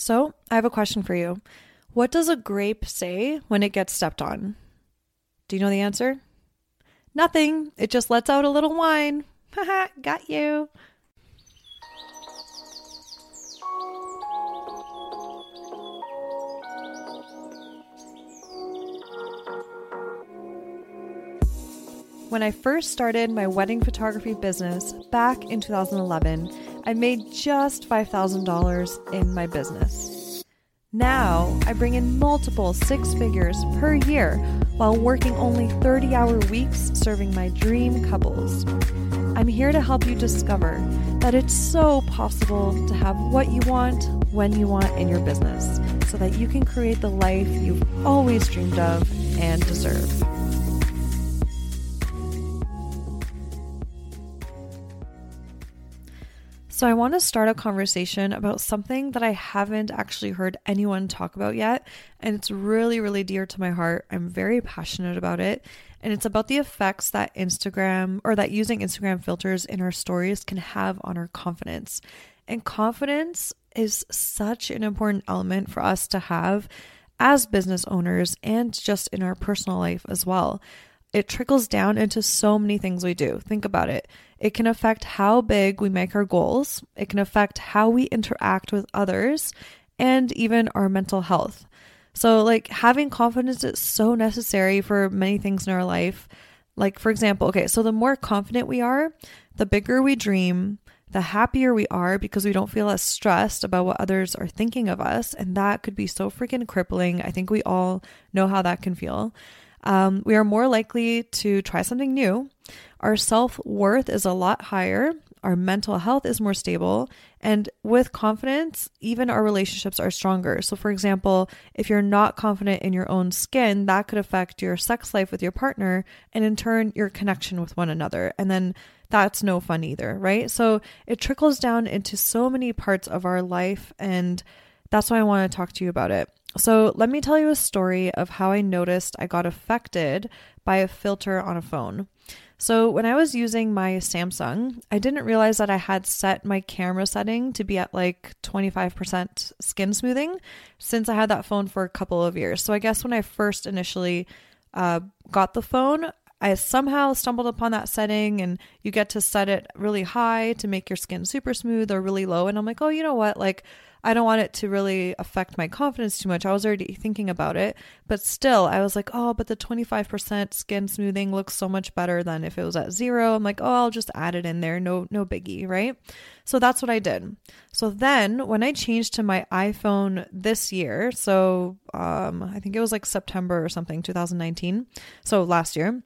So, I have a question for you. What does a grape say when it gets stepped on? Do you know the answer? Nothing. It just lets out a little whine. Haha, got you. When I first started my wedding photography business back in 2011, I made just $5,000 in my business. Now, I bring in multiple six figures per year while working only 30 hour weeks serving my dream couples. I'm here to help you discover that it's so possible to have what you want when you want in your business so that you can create the life you've always dreamed of and deserve. So, I want to start a conversation about something that I haven't actually heard anyone talk about yet. And it's really, really dear to my heart. I'm very passionate about it. And it's about the effects that Instagram or that using Instagram filters in our stories can have on our confidence. And confidence is such an important element for us to have as business owners and just in our personal life as well. It trickles down into so many things we do. Think about it. It can affect how big we make our goals, it can affect how we interact with others, and even our mental health. So, like, having confidence is so necessary for many things in our life. Like, for example, okay, so the more confident we are, the bigger we dream, the happier we are because we don't feel as stressed about what others are thinking of us. And that could be so freaking crippling. I think we all know how that can feel. Um, we are more likely to try something new. Our self worth is a lot higher. Our mental health is more stable. And with confidence, even our relationships are stronger. So, for example, if you're not confident in your own skin, that could affect your sex life with your partner and in turn, your connection with one another. And then that's no fun either, right? So, it trickles down into so many parts of our life. And that's why I want to talk to you about it. So, let me tell you a story of how I noticed I got affected by a filter on a phone. So, when I was using my Samsung, I didn't realize that I had set my camera setting to be at like 25% skin smoothing since I had that phone for a couple of years. So, I guess when I first initially uh, got the phone, I somehow stumbled upon that setting and you get to set it really high to make your skin super smooth or really low. And I'm like, oh, you know what? Like, I don't want it to really affect my confidence too much. I was already thinking about it, but still, I was like, oh, but the 25% skin smoothing looks so much better than if it was at zero. I'm like, oh, I'll just add it in there. No, no biggie, right? So that's what I did. So then when I changed to my iPhone this year, so um, I think it was like September or something, 2019. So last year,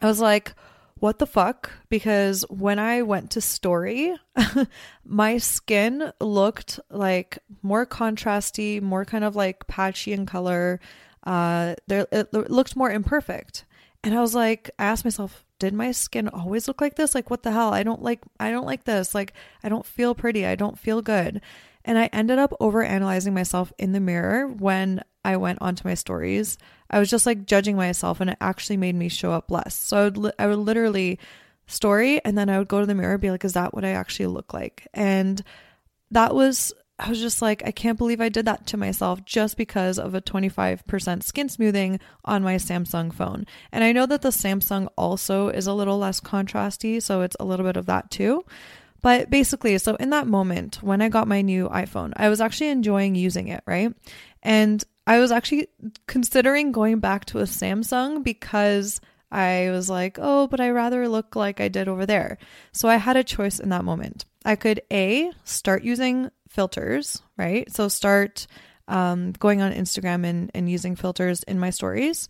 I was like, what the fuck? Because when I went to story, my skin looked like more contrasty, more kind of like patchy in color. Uh, there it looked more imperfect, and I was like, I asked myself, did my skin always look like this? Like, what the hell? I don't like, I don't like this. Like, I don't feel pretty. I don't feel good. And I ended up over analyzing myself in the mirror when I went onto my stories. I was just like judging myself and it actually made me show up less. So I would, li- I would literally story and then I would go to the mirror and be like, is that what I actually look like? And that was, I was just like, I can't believe I did that to myself just because of a 25% skin smoothing on my Samsung phone. And I know that the Samsung also is a little less contrasty, so it's a little bit of that too. But basically, so in that moment when I got my new iPhone, I was actually enjoying using it, right? And I was actually considering going back to a Samsung because I was like, oh, but I rather look like I did over there. So I had a choice in that moment. I could A, start using filters, right? So start um, going on Instagram and, and using filters in my stories.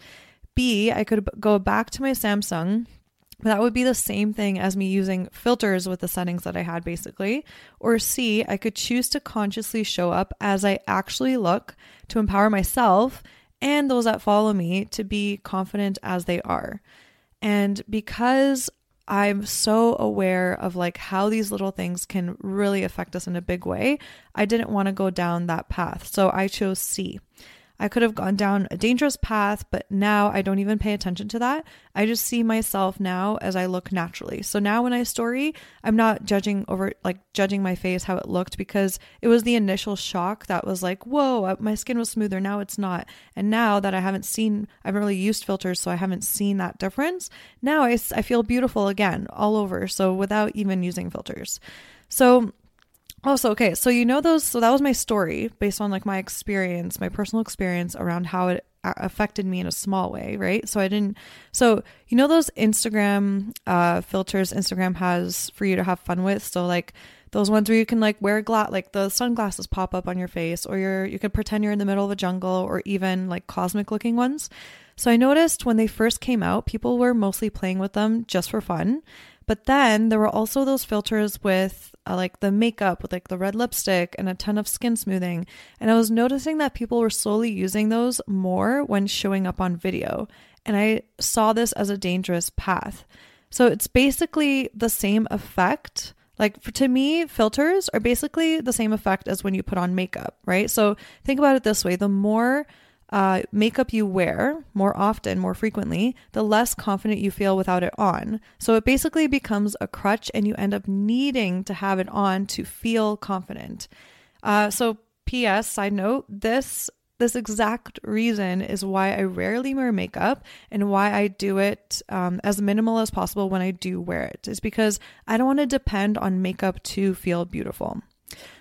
B, I could go back to my Samsung that would be the same thing as me using filters with the settings that I had basically. Or C, I could choose to consciously show up as I actually look to empower myself and those that follow me to be confident as they are. And because I'm so aware of like how these little things can really affect us in a big way, I didn't want to go down that path. So I chose C. I could have gone down a dangerous path, but now I don't even pay attention to that. I just see myself now as I look naturally. So now when I story, I'm not judging over like judging my face how it looked because it was the initial shock that was like, whoa, my skin was smoother. Now it's not. And now that I haven't seen, I haven't really used filters, so I haven't seen that difference. Now I, I feel beautiful again all over. So without even using filters. So also, okay, so you know those, so that was my story based on like my experience, my personal experience around how it affected me in a small way, right? So I didn't, so you know those Instagram uh, filters Instagram has for you to have fun with? So like those ones where you can like wear glass, like the sunglasses pop up on your face, or you're, you could pretend you're in the middle of a jungle, or even like cosmic looking ones. So I noticed when they first came out, people were mostly playing with them just for fun. But then there were also those filters with uh, like the makeup with like the red lipstick and a ton of skin smoothing. And I was noticing that people were slowly using those more when showing up on video. And I saw this as a dangerous path. So it's basically the same effect. Like for, to me, filters are basically the same effect as when you put on makeup, right? So think about it this way the more uh, makeup you wear more often, more frequently, the less confident you feel without it on. So it basically becomes a crutch, and you end up needing to have it on to feel confident. Uh, so, P.S. Side note: this this exact reason is why I rarely wear makeup and why I do it um, as minimal as possible when I do wear it. Is because I don't want to depend on makeup to feel beautiful.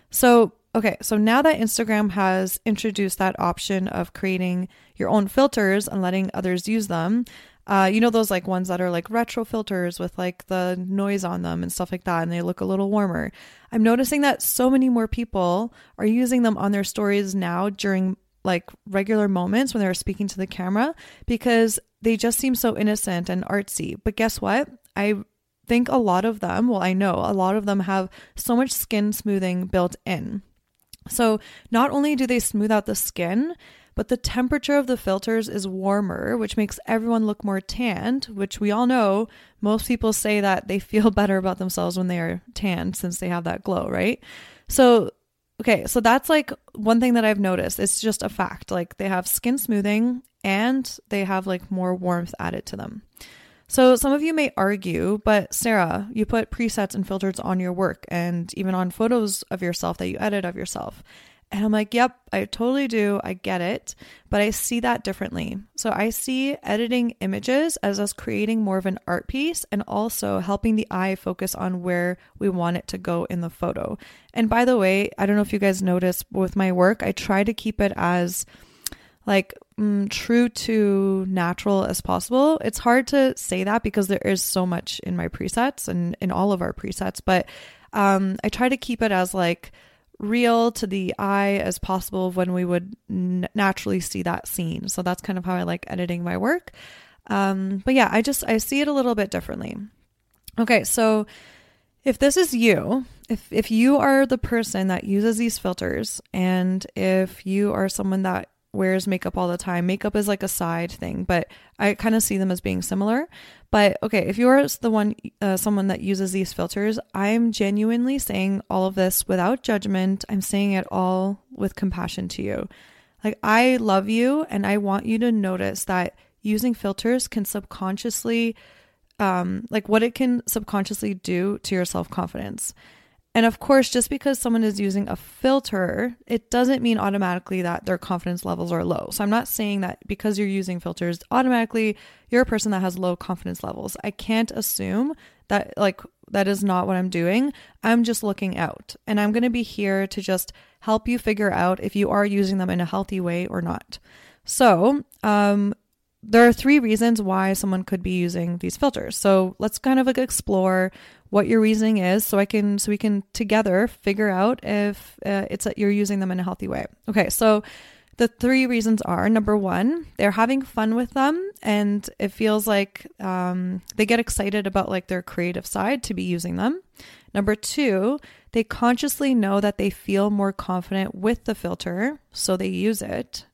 So Okay, so now that Instagram has introduced that option of creating your own filters and letting others use them, uh, you know those like ones that are like retro filters with like the noise on them and stuff like that, and they look a little warmer. I'm noticing that so many more people are using them on their stories now during like regular moments when they're speaking to the camera because they just seem so innocent and artsy. But guess what? I think a lot of them, well, I know a lot of them have so much skin smoothing built in. So, not only do they smooth out the skin, but the temperature of the filters is warmer, which makes everyone look more tanned, which we all know most people say that they feel better about themselves when they are tanned since they have that glow, right? So, okay, so that's like one thing that I've noticed. It's just a fact. Like they have skin smoothing and they have like more warmth added to them. So, some of you may argue, but Sara, you put presets and filters on your work and even on photos of yourself that you edit of yourself. And I'm like, yep, I totally do. I get it. But I see that differently. So I see editing images as us creating more of an art piece and also helping the eye focus on where we want it to go in the photo. And by the way, I don't know if you guys noticed with my work, I try to keep it as like mm, true to natural as possible. It's hard to say that because there is so much in my presets and in all of our presets, but um, I try to keep it as like real to the eye as possible when we would n- naturally see that scene. So that's kind of how I like editing my work. Um, but yeah, I just I see it a little bit differently. Okay, so if this is you, if if you are the person that uses these filters and if you are someone that wears makeup all the time. Makeup is like a side thing, but I kind of see them as being similar. But okay, if you're the one, uh, someone that uses these filters, I'm genuinely saying all of this without judgment. I'm saying it all with compassion to you. Like, I love you and I want you to notice that using filters can subconsciously, um, like what it can subconsciously do to your self confidence. And of course, just because someone is using a filter, it doesn't mean automatically that their confidence levels are low. So I'm not saying that because you're using filters, automatically you're a person that has low confidence levels. I can't assume that, like, that is not what I'm doing. I'm just looking out. And I'm going to be here to just help you figure out if you are using them in a healthy way or not. So, um, there are three reasons why someone could be using these filters. So let's kind of like explore what your reasoning is so I can so we can together figure out if uh, it's that you're using them in a healthy way. Okay, so the three reasons are number one, they're having fun with them, and it feels like um, they get excited about like their creative side to be using them. Number two, they consciously know that they feel more confident with the filter, so they use it.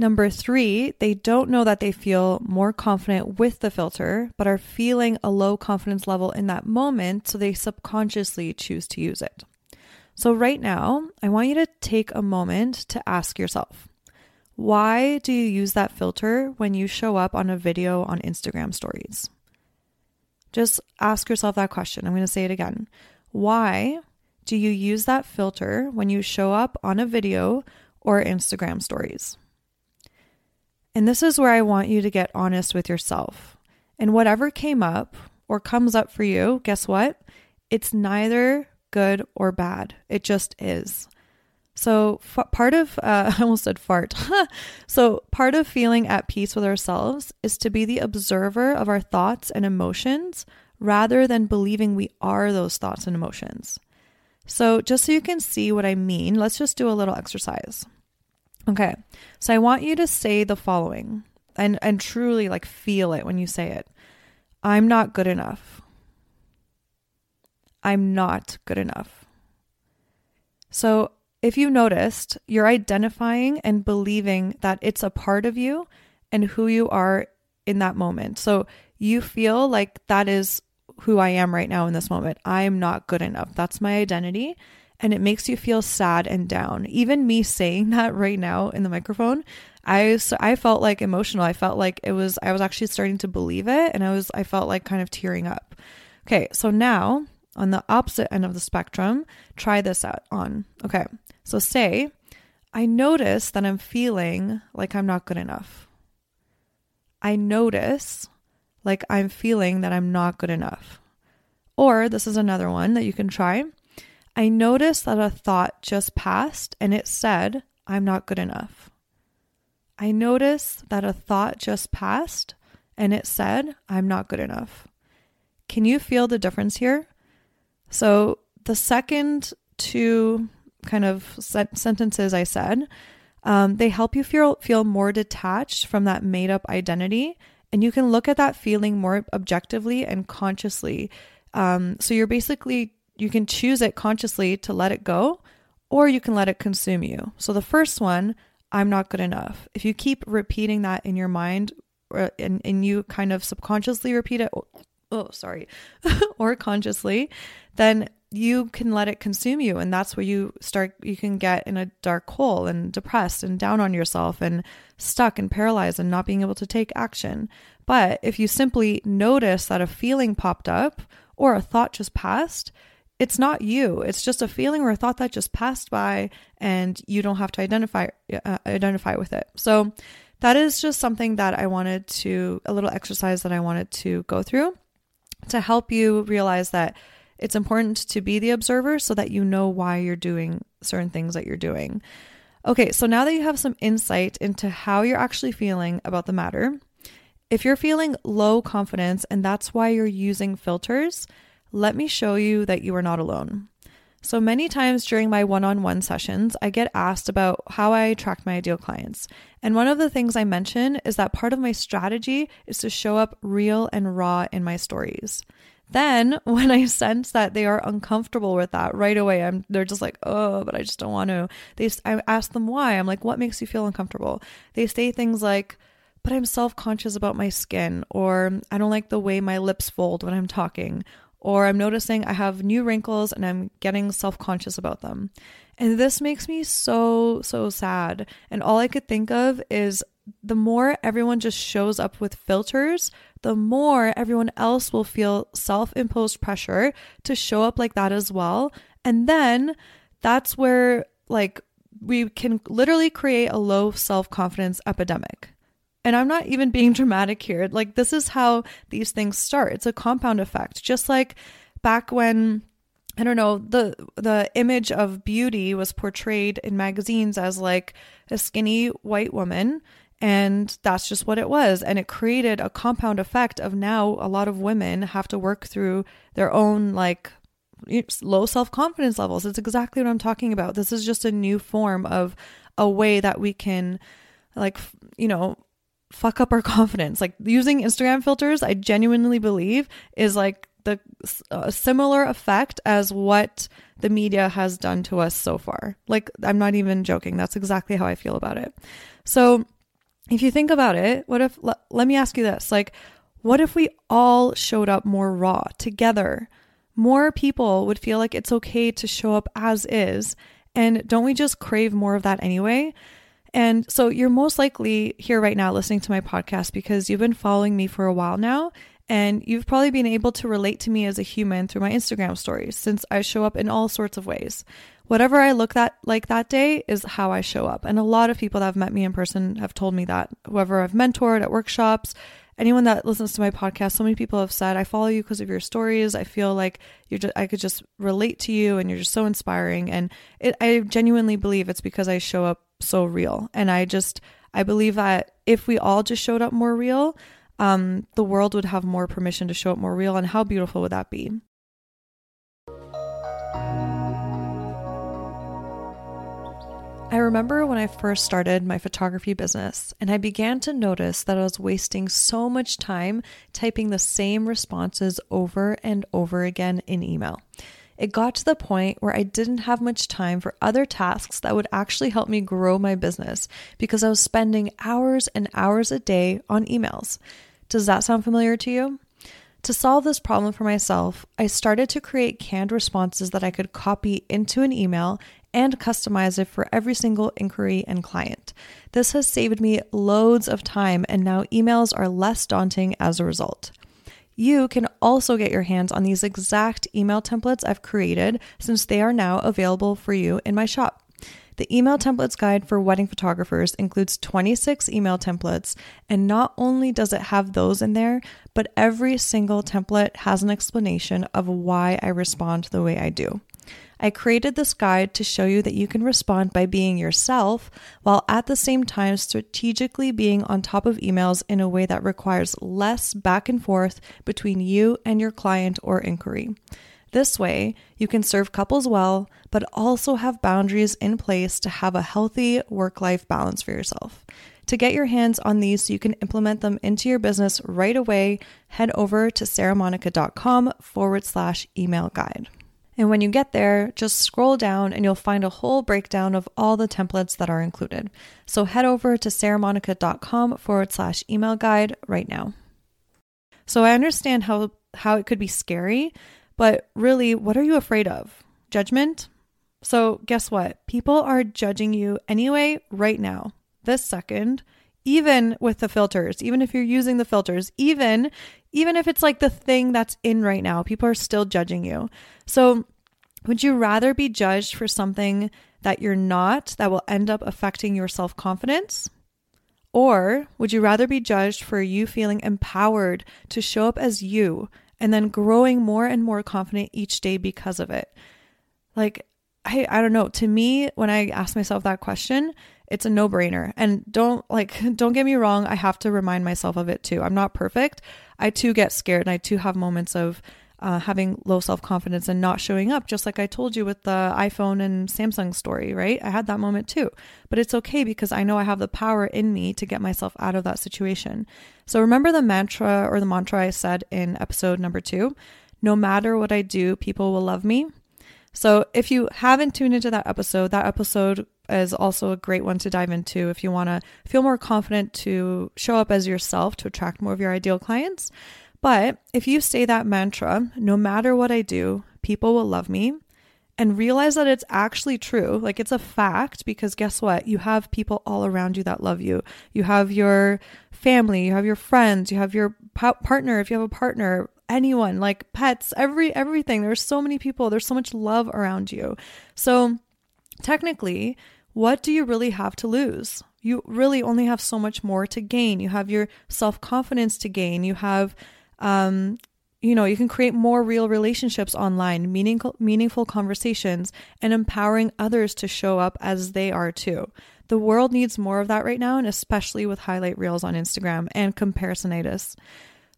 Number three, they don't know that they feel more confident with the filter, but are feeling a low confidence level in that moment, so they subconsciously choose to use it. So, right now, I want you to take a moment to ask yourself Why do you use that filter when you show up on a video on Instagram stories? Just ask yourself that question. I'm going to say it again. Why do you use that filter when you show up on a video or Instagram stories? And this is where I want you to get honest with yourself. And whatever came up or comes up for you, guess what? It's neither good or bad. It just is. So, f- part of, uh, I almost said fart. so, part of feeling at peace with ourselves is to be the observer of our thoughts and emotions rather than believing we are those thoughts and emotions. So, just so you can see what I mean, let's just do a little exercise. Okay, so I want you to say the following and, and truly like feel it when you say it I'm not good enough. I'm not good enough. So, if you noticed, you're identifying and believing that it's a part of you and who you are in that moment. So you feel like that is who I am right now in this moment. I am not good enough. That's my identity. And it makes you feel sad and down. Even me saying that right now in the microphone, I, so I felt like emotional. I felt like it was, I was actually starting to believe it. And I was, I felt like kind of tearing up. Okay. So now on the opposite end of the spectrum, try this out on. Okay. So say, I notice that I'm feeling like I'm not good enough. I notice like I'm feeling that I'm not good enough. Or this is another one that you can try. I noticed that a thought just passed and it said, I'm not good enough. I noticed that a thought just passed and it said, I'm not good enough. Can you feel the difference here? So the second two kind of sentences I said, um, they help you feel feel more detached from that made up identity, and you can look at that feeling more objectively and consciously. Um, so you're basically you can choose it consciously to let it go, or you can let it consume you. So the first one, I'm not good enough. If you keep repeating that in your mind, and and you kind of subconsciously repeat it, oh, oh sorry, or consciously, then you can let it consume you and that's where you start you can get in a dark hole and depressed and down on yourself and stuck and paralyzed and not being able to take action but if you simply notice that a feeling popped up or a thought just passed it's not you it's just a feeling or a thought that just passed by and you don't have to identify uh, identify with it so that is just something that i wanted to a little exercise that i wanted to go through to help you realize that it's important to be the observer so that you know why you're doing certain things that you're doing. Okay, so now that you have some insight into how you're actually feeling about the matter, if you're feeling low confidence and that's why you're using filters, let me show you that you are not alone. So many times during my one on one sessions, I get asked about how I attract my ideal clients. And one of the things I mention is that part of my strategy is to show up real and raw in my stories. Then when I sense that they are uncomfortable with that right away, I'm they're just like, "Oh, but I just don't want to." They I ask them why. I'm like, "What makes you feel uncomfortable?" They say things like, "But I'm self-conscious about my skin," or "I don't like the way my lips fold when I'm talking," or "I'm noticing I have new wrinkles and I'm getting self-conscious about them." And this makes me so so sad. And all I could think of is the more everyone just shows up with filters the more everyone else will feel self imposed pressure to show up like that as well. And then that's where, like, we can literally create a low self confidence epidemic. And I'm not even being dramatic here. Like, this is how these things start. It's a compound effect. Just like back when I don't know, the the image of beauty was portrayed in magazines as like a skinny white woman and that's just what it was. And it created a compound effect of now a lot of women have to work through their own like low self confidence levels. It's exactly what I'm talking about. This is just a new form of a way that we can, like, you know, fuck up our confidence. Like using Instagram filters, I genuinely believe is like the a uh, similar effect as what the media has done to us so far. Like I'm not even joking. That's exactly how I feel about it. So if you think about it, what if, let, let me ask you this like, what if we all showed up more raw together? More people would feel like it's okay to show up as is. And don't we just crave more of that anyway? And so you're most likely here right now listening to my podcast because you've been following me for a while now and you've probably been able to relate to me as a human through my Instagram stories since I show up in all sorts of ways. Whatever I look that like that day is how I show up. And a lot of people that have met me in person have told me that. Whoever I've mentored at workshops, anyone that listens to my podcast, so many people have said, I follow you because of your stories. I feel like you're just, I could just relate to you and you're just so inspiring. And it, I genuinely believe it's because I show up so real. And I just, I believe that if we all just showed up more real, um, the world would have more permission to show up more real. And how beautiful would that be? I remember when I first started my photography business, and I began to notice that I was wasting so much time typing the same responses over and over again in email. It got to the point where I didn't have much time for other tasks that would actually help me grow my business because I was spending hours and hours a day on emails. Does that sound familiar to you? To solve this problem for myself, I started to create canned responses that I could copy into an email and customize it for every single inquiry and client. This has saved me loads of time, and now emails are less daunting as a result. You can also get your hands on these exact email templates I've created since they are now available for you in my shop. The email templates guide for wedding photographers includes 26 email templates, and not only does it have those in there, but every single template has an explanation of why I respond the way I do. I created this guide to show you that you can respond by being yourself while at the same time strategically being on top of emails in a way that requires less back and forth between you and your client or inquiry. This way, you can serve couples well, but also have boundaries in place to have a healthy work life balance for yourself. To get your hands on these so you can implement them into your business right away, head over to saramonika.com forward slash email guide. And when you get there, just scroll down and you'll find a whole breakdown of all the templates that are included. So head over to saramonika.com forward slash email guide right now. So I understand how, how it could be scary, but really, what are you afraid of? Judgment? So guess what? People are judging you anyway, right now, this second even with the filters even if you're using the filters even even if it's like the thing that's in right now, people are still judging you. So, would you rather be judged for something that you're not that will end up affecting your self confidence? Or would you rather be judged for you feeling empowered to show up as you and then growing more and more confident each day because of it? Like, I, I don't know. To me, when I ask myself that question, it's a no-brainer. And don't like don't get me wrong, I have to remind myself of it too. I'm not perfect. I too get scared and I too have moments of uh, having low self confidence and not showing up, just like I told you with the iPhone and Samsung story, right? I had that moment too. But it's okay because I know I have the power in me to get myself out of that situation. So remember the mantra or the mantra I said in episode number two no matter what I do, people will love me. So if you haven't tuned into that episode, that episode is also a great one to dive into if you want to feel more confident to show up as yourself to attract more of your ideal clients. But if you say that mantra, no matter what I do, people will love me, and realize that it's actually true, like it's a fact, because guess what? You have people all around you that love you. You have your family, you have your friends, you have your partner, if you have a partner, anyone, like pets, every everything. There's so many people, there's so much love around you. So, technically, what do you really have to lose? You really only have so much more to gain. You have your self confidence to gain. You have, um, you know, you can create more real relationships online, meaningful, meaningful conversations, and empowering others to show up as they are too. The world needs more of that right now, and especially with highlight reels on Instagram and comparisonitis.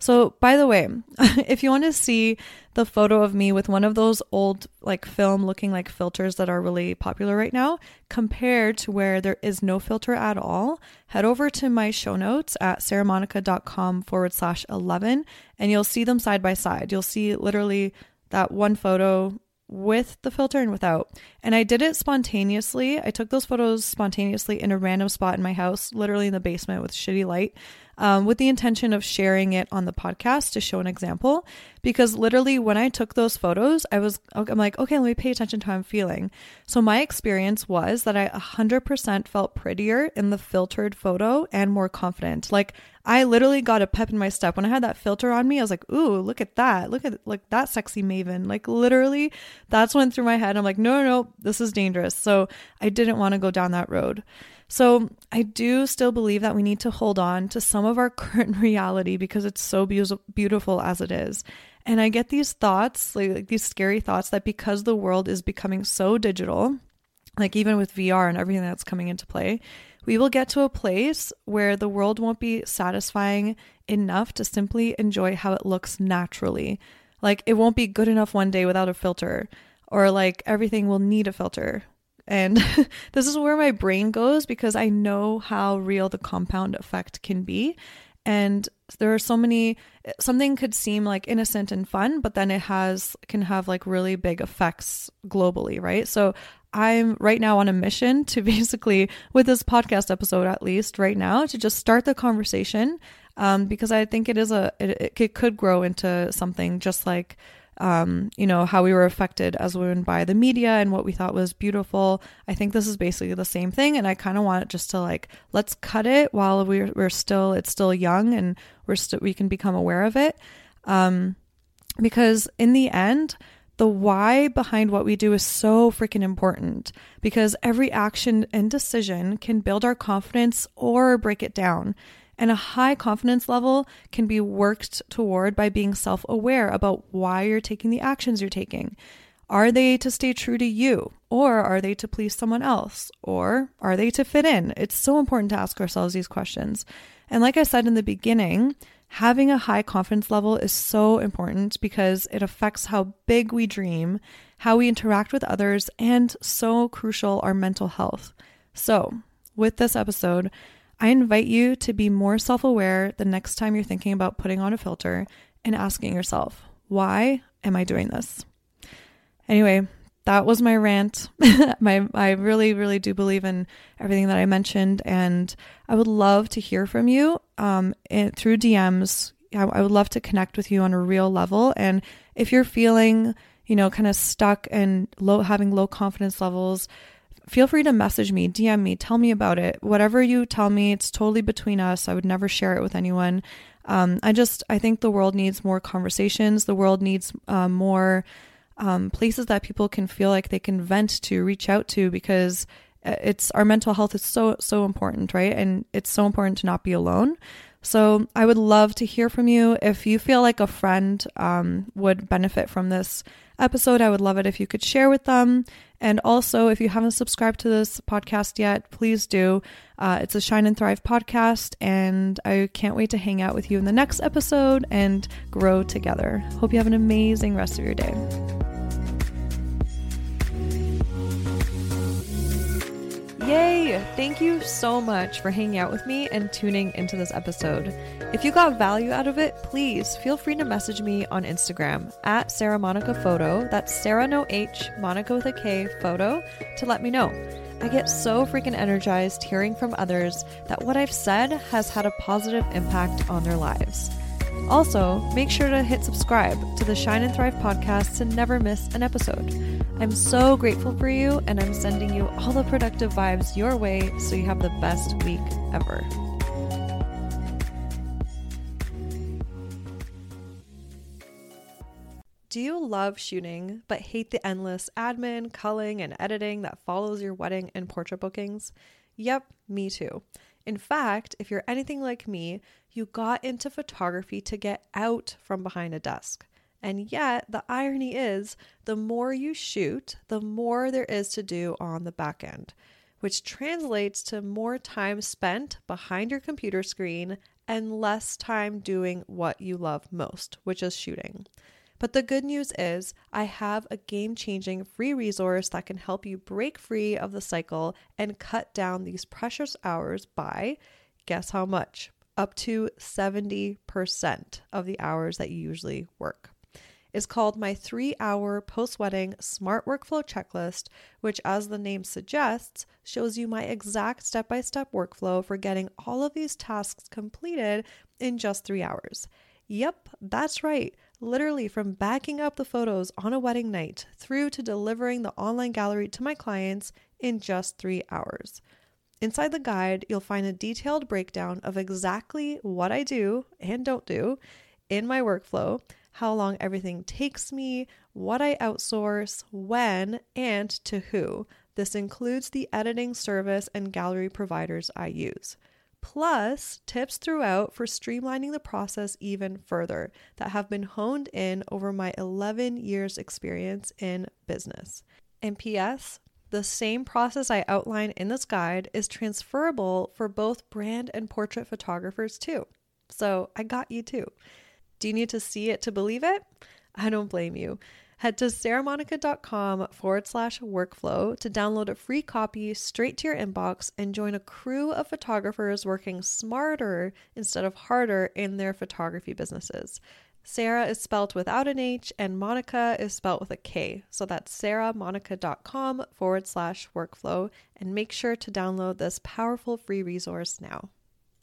So, by the way, if you want to see the photo of me with one of those old, like film looking like filters that are really popular right now, compared to where there is no filter at all, head over to my show notes at saramonika.com forward slash 11 and you'll see them side by side. You'll see literally that one photo with the filter and without. And I did it spontaneously. I took those photos spontaneously in a random spot in my house, literally in the basement with shitty light. um, with the intention of sharing it on the podcast to show an example. Because literally, when I took those photos, I was, I'm like, okay, let me pay attention to how I'm feeling. So my experience was that I 100% felt prettier in the filtered photo and more confident. Like, I literally got a pep in my step when I had that filter on me. I was like, "Ooh, look at that! Look at like that sexy maven!" Like literally, that's went through my head. I'm like, "No, no, no, this is dangerous." So I didn't want to go down that road. So I do still believe that we need to hold on to some of our current reality because it's so be- beautiful as it is. And I get these thoughts, like, like these scary thoughts, that because the world is becoming so digital, like even with VR and everything that's coming into play, we will get to a place where the world won't be satisfying enough to simply enjoy how it looks naturally. Like it won't be good enough one day without a filter, or like everything will need a filter. And this is where my brain goes because I know how real the compound effect can be. And there are so many, something could seem like innocent and fun, but then it has, can have like really big effects globally, right? So I'm right now on a mission to basically, with this podcast episode at least right now, to just start the conversation um, because I think it is a, it, it could grow into something just like um, you know, how we were affected as women by the media and what we thought was beautiful. I think this is basically the same thing. And I kind of want it just to like, let's cut it while we're, we're still, it's still young and we're still, we can become aware of it. Um, because in the end, the why behind what we do is so freaking important because every action and decision can build our confidence or break it down. And a high confidence level can be worked toward by being self aware about why you're taking the actions you're taking. Are they to stay true to you? Or are they to please someone else? Or are they to fit in? It's so important to ask ourselves these questions. And like I said in the beginning, having a high confidence level is so important because it affects how big we dream, how we interact with others, and so crucial our mental health. So, with this episode, I invite you to be more self aware the next time you're thinking about putting on a filter and asking yourself, why am I doing this? Anyway, that was my rant. my I really really do believe in everything that I mentioned and I would love to hear from you um through DMs. I, I would love to connect with you on a real level and if you're feeling, you know, kind of stuck and low having low confidence levels, feel free to message me, DM me, tell me about it. Whatever you tell me, it's totally between us. I would never share it with anyone. Um, I just, I think the world needs more conversations. The world needs uh, more um, places that people can feel like they can vent to, reach out to, because it's our mental health is so, so important, right? And it's so important to not be alone. So I would love to hear from you. If you feel like a friend um, would benefit from this episode, I would love it if you could share with them. And also, if you haven't subscribed to this podcast yet, please do. Uh, it's a Shine and Thrive podcast, and I can't wait to hang out with you in the next episode and grow together. Hope you have an amazing rest of your day. Yay! Thank you so much for hanging out with me and tuning into this episode. If you got value out of it, please feel free to message me on Instagram at Sara Monika Photo. That's Sara no H, Monika with a K photo to let me know. I get so freaking energized hearing from others that what I've said has had a positive impact on their lives. Also, make sure to hit subscribe to the Shine and Thrive podcast to never miss an episode. I'm so grateful for you, and I'm sending you all the productive vibes your way so you have the best week ever. Do you love shooting but hate the endless admin, culling, and editing that follows your wedding and portrait bookings? Yep, me too. In fact, if you're anything like me, you got into photography to get out from behind a desk. And yet, the irony is, the more you shoot, the more there is to do on the back end, which translates to more time spent behind your computer screen and less time doing what you love most, which is shooting. But the good news is, I have a game changing free resource that can help you break free of the cycle and cut down these precious hours by guess how much? Up to 70% of the hours that you usually work. is called my three hour post wedding smart workflow checklist, which, as the name suggests, shows you my exact step by step workflow for getting all of these tasks completed in just three hours. Yep, that's right. Literally, from backing up the photos on a wedding night through to delivering the online gallery to my clients in just three hours. Inside the guide, you'll find a detailed breakdown of exactly what I do and don't do in my workflow, how long everything takes me, what I outsource, when, and to who. This includes the editing service and gallery providers I use. Plus, tips throughout for streamlining the process even further that have been honed in over my 11 years' experience in business. And P.S. The same process I outline in this guide is transferable for both brand and portrait photographers too. So I got you too. Do you need to see it to believe it? I don't blame you. Head to saramonika.com forward slash workflow to download a free copy straight to your inbox and join a crew of photographers working smarter instead of harder in their photography businesses. Sara is spelled without an H and Monika is spelled with a K. So that's sarahmonica.com forward slash workflow. And make sure to download this powerful free resource now.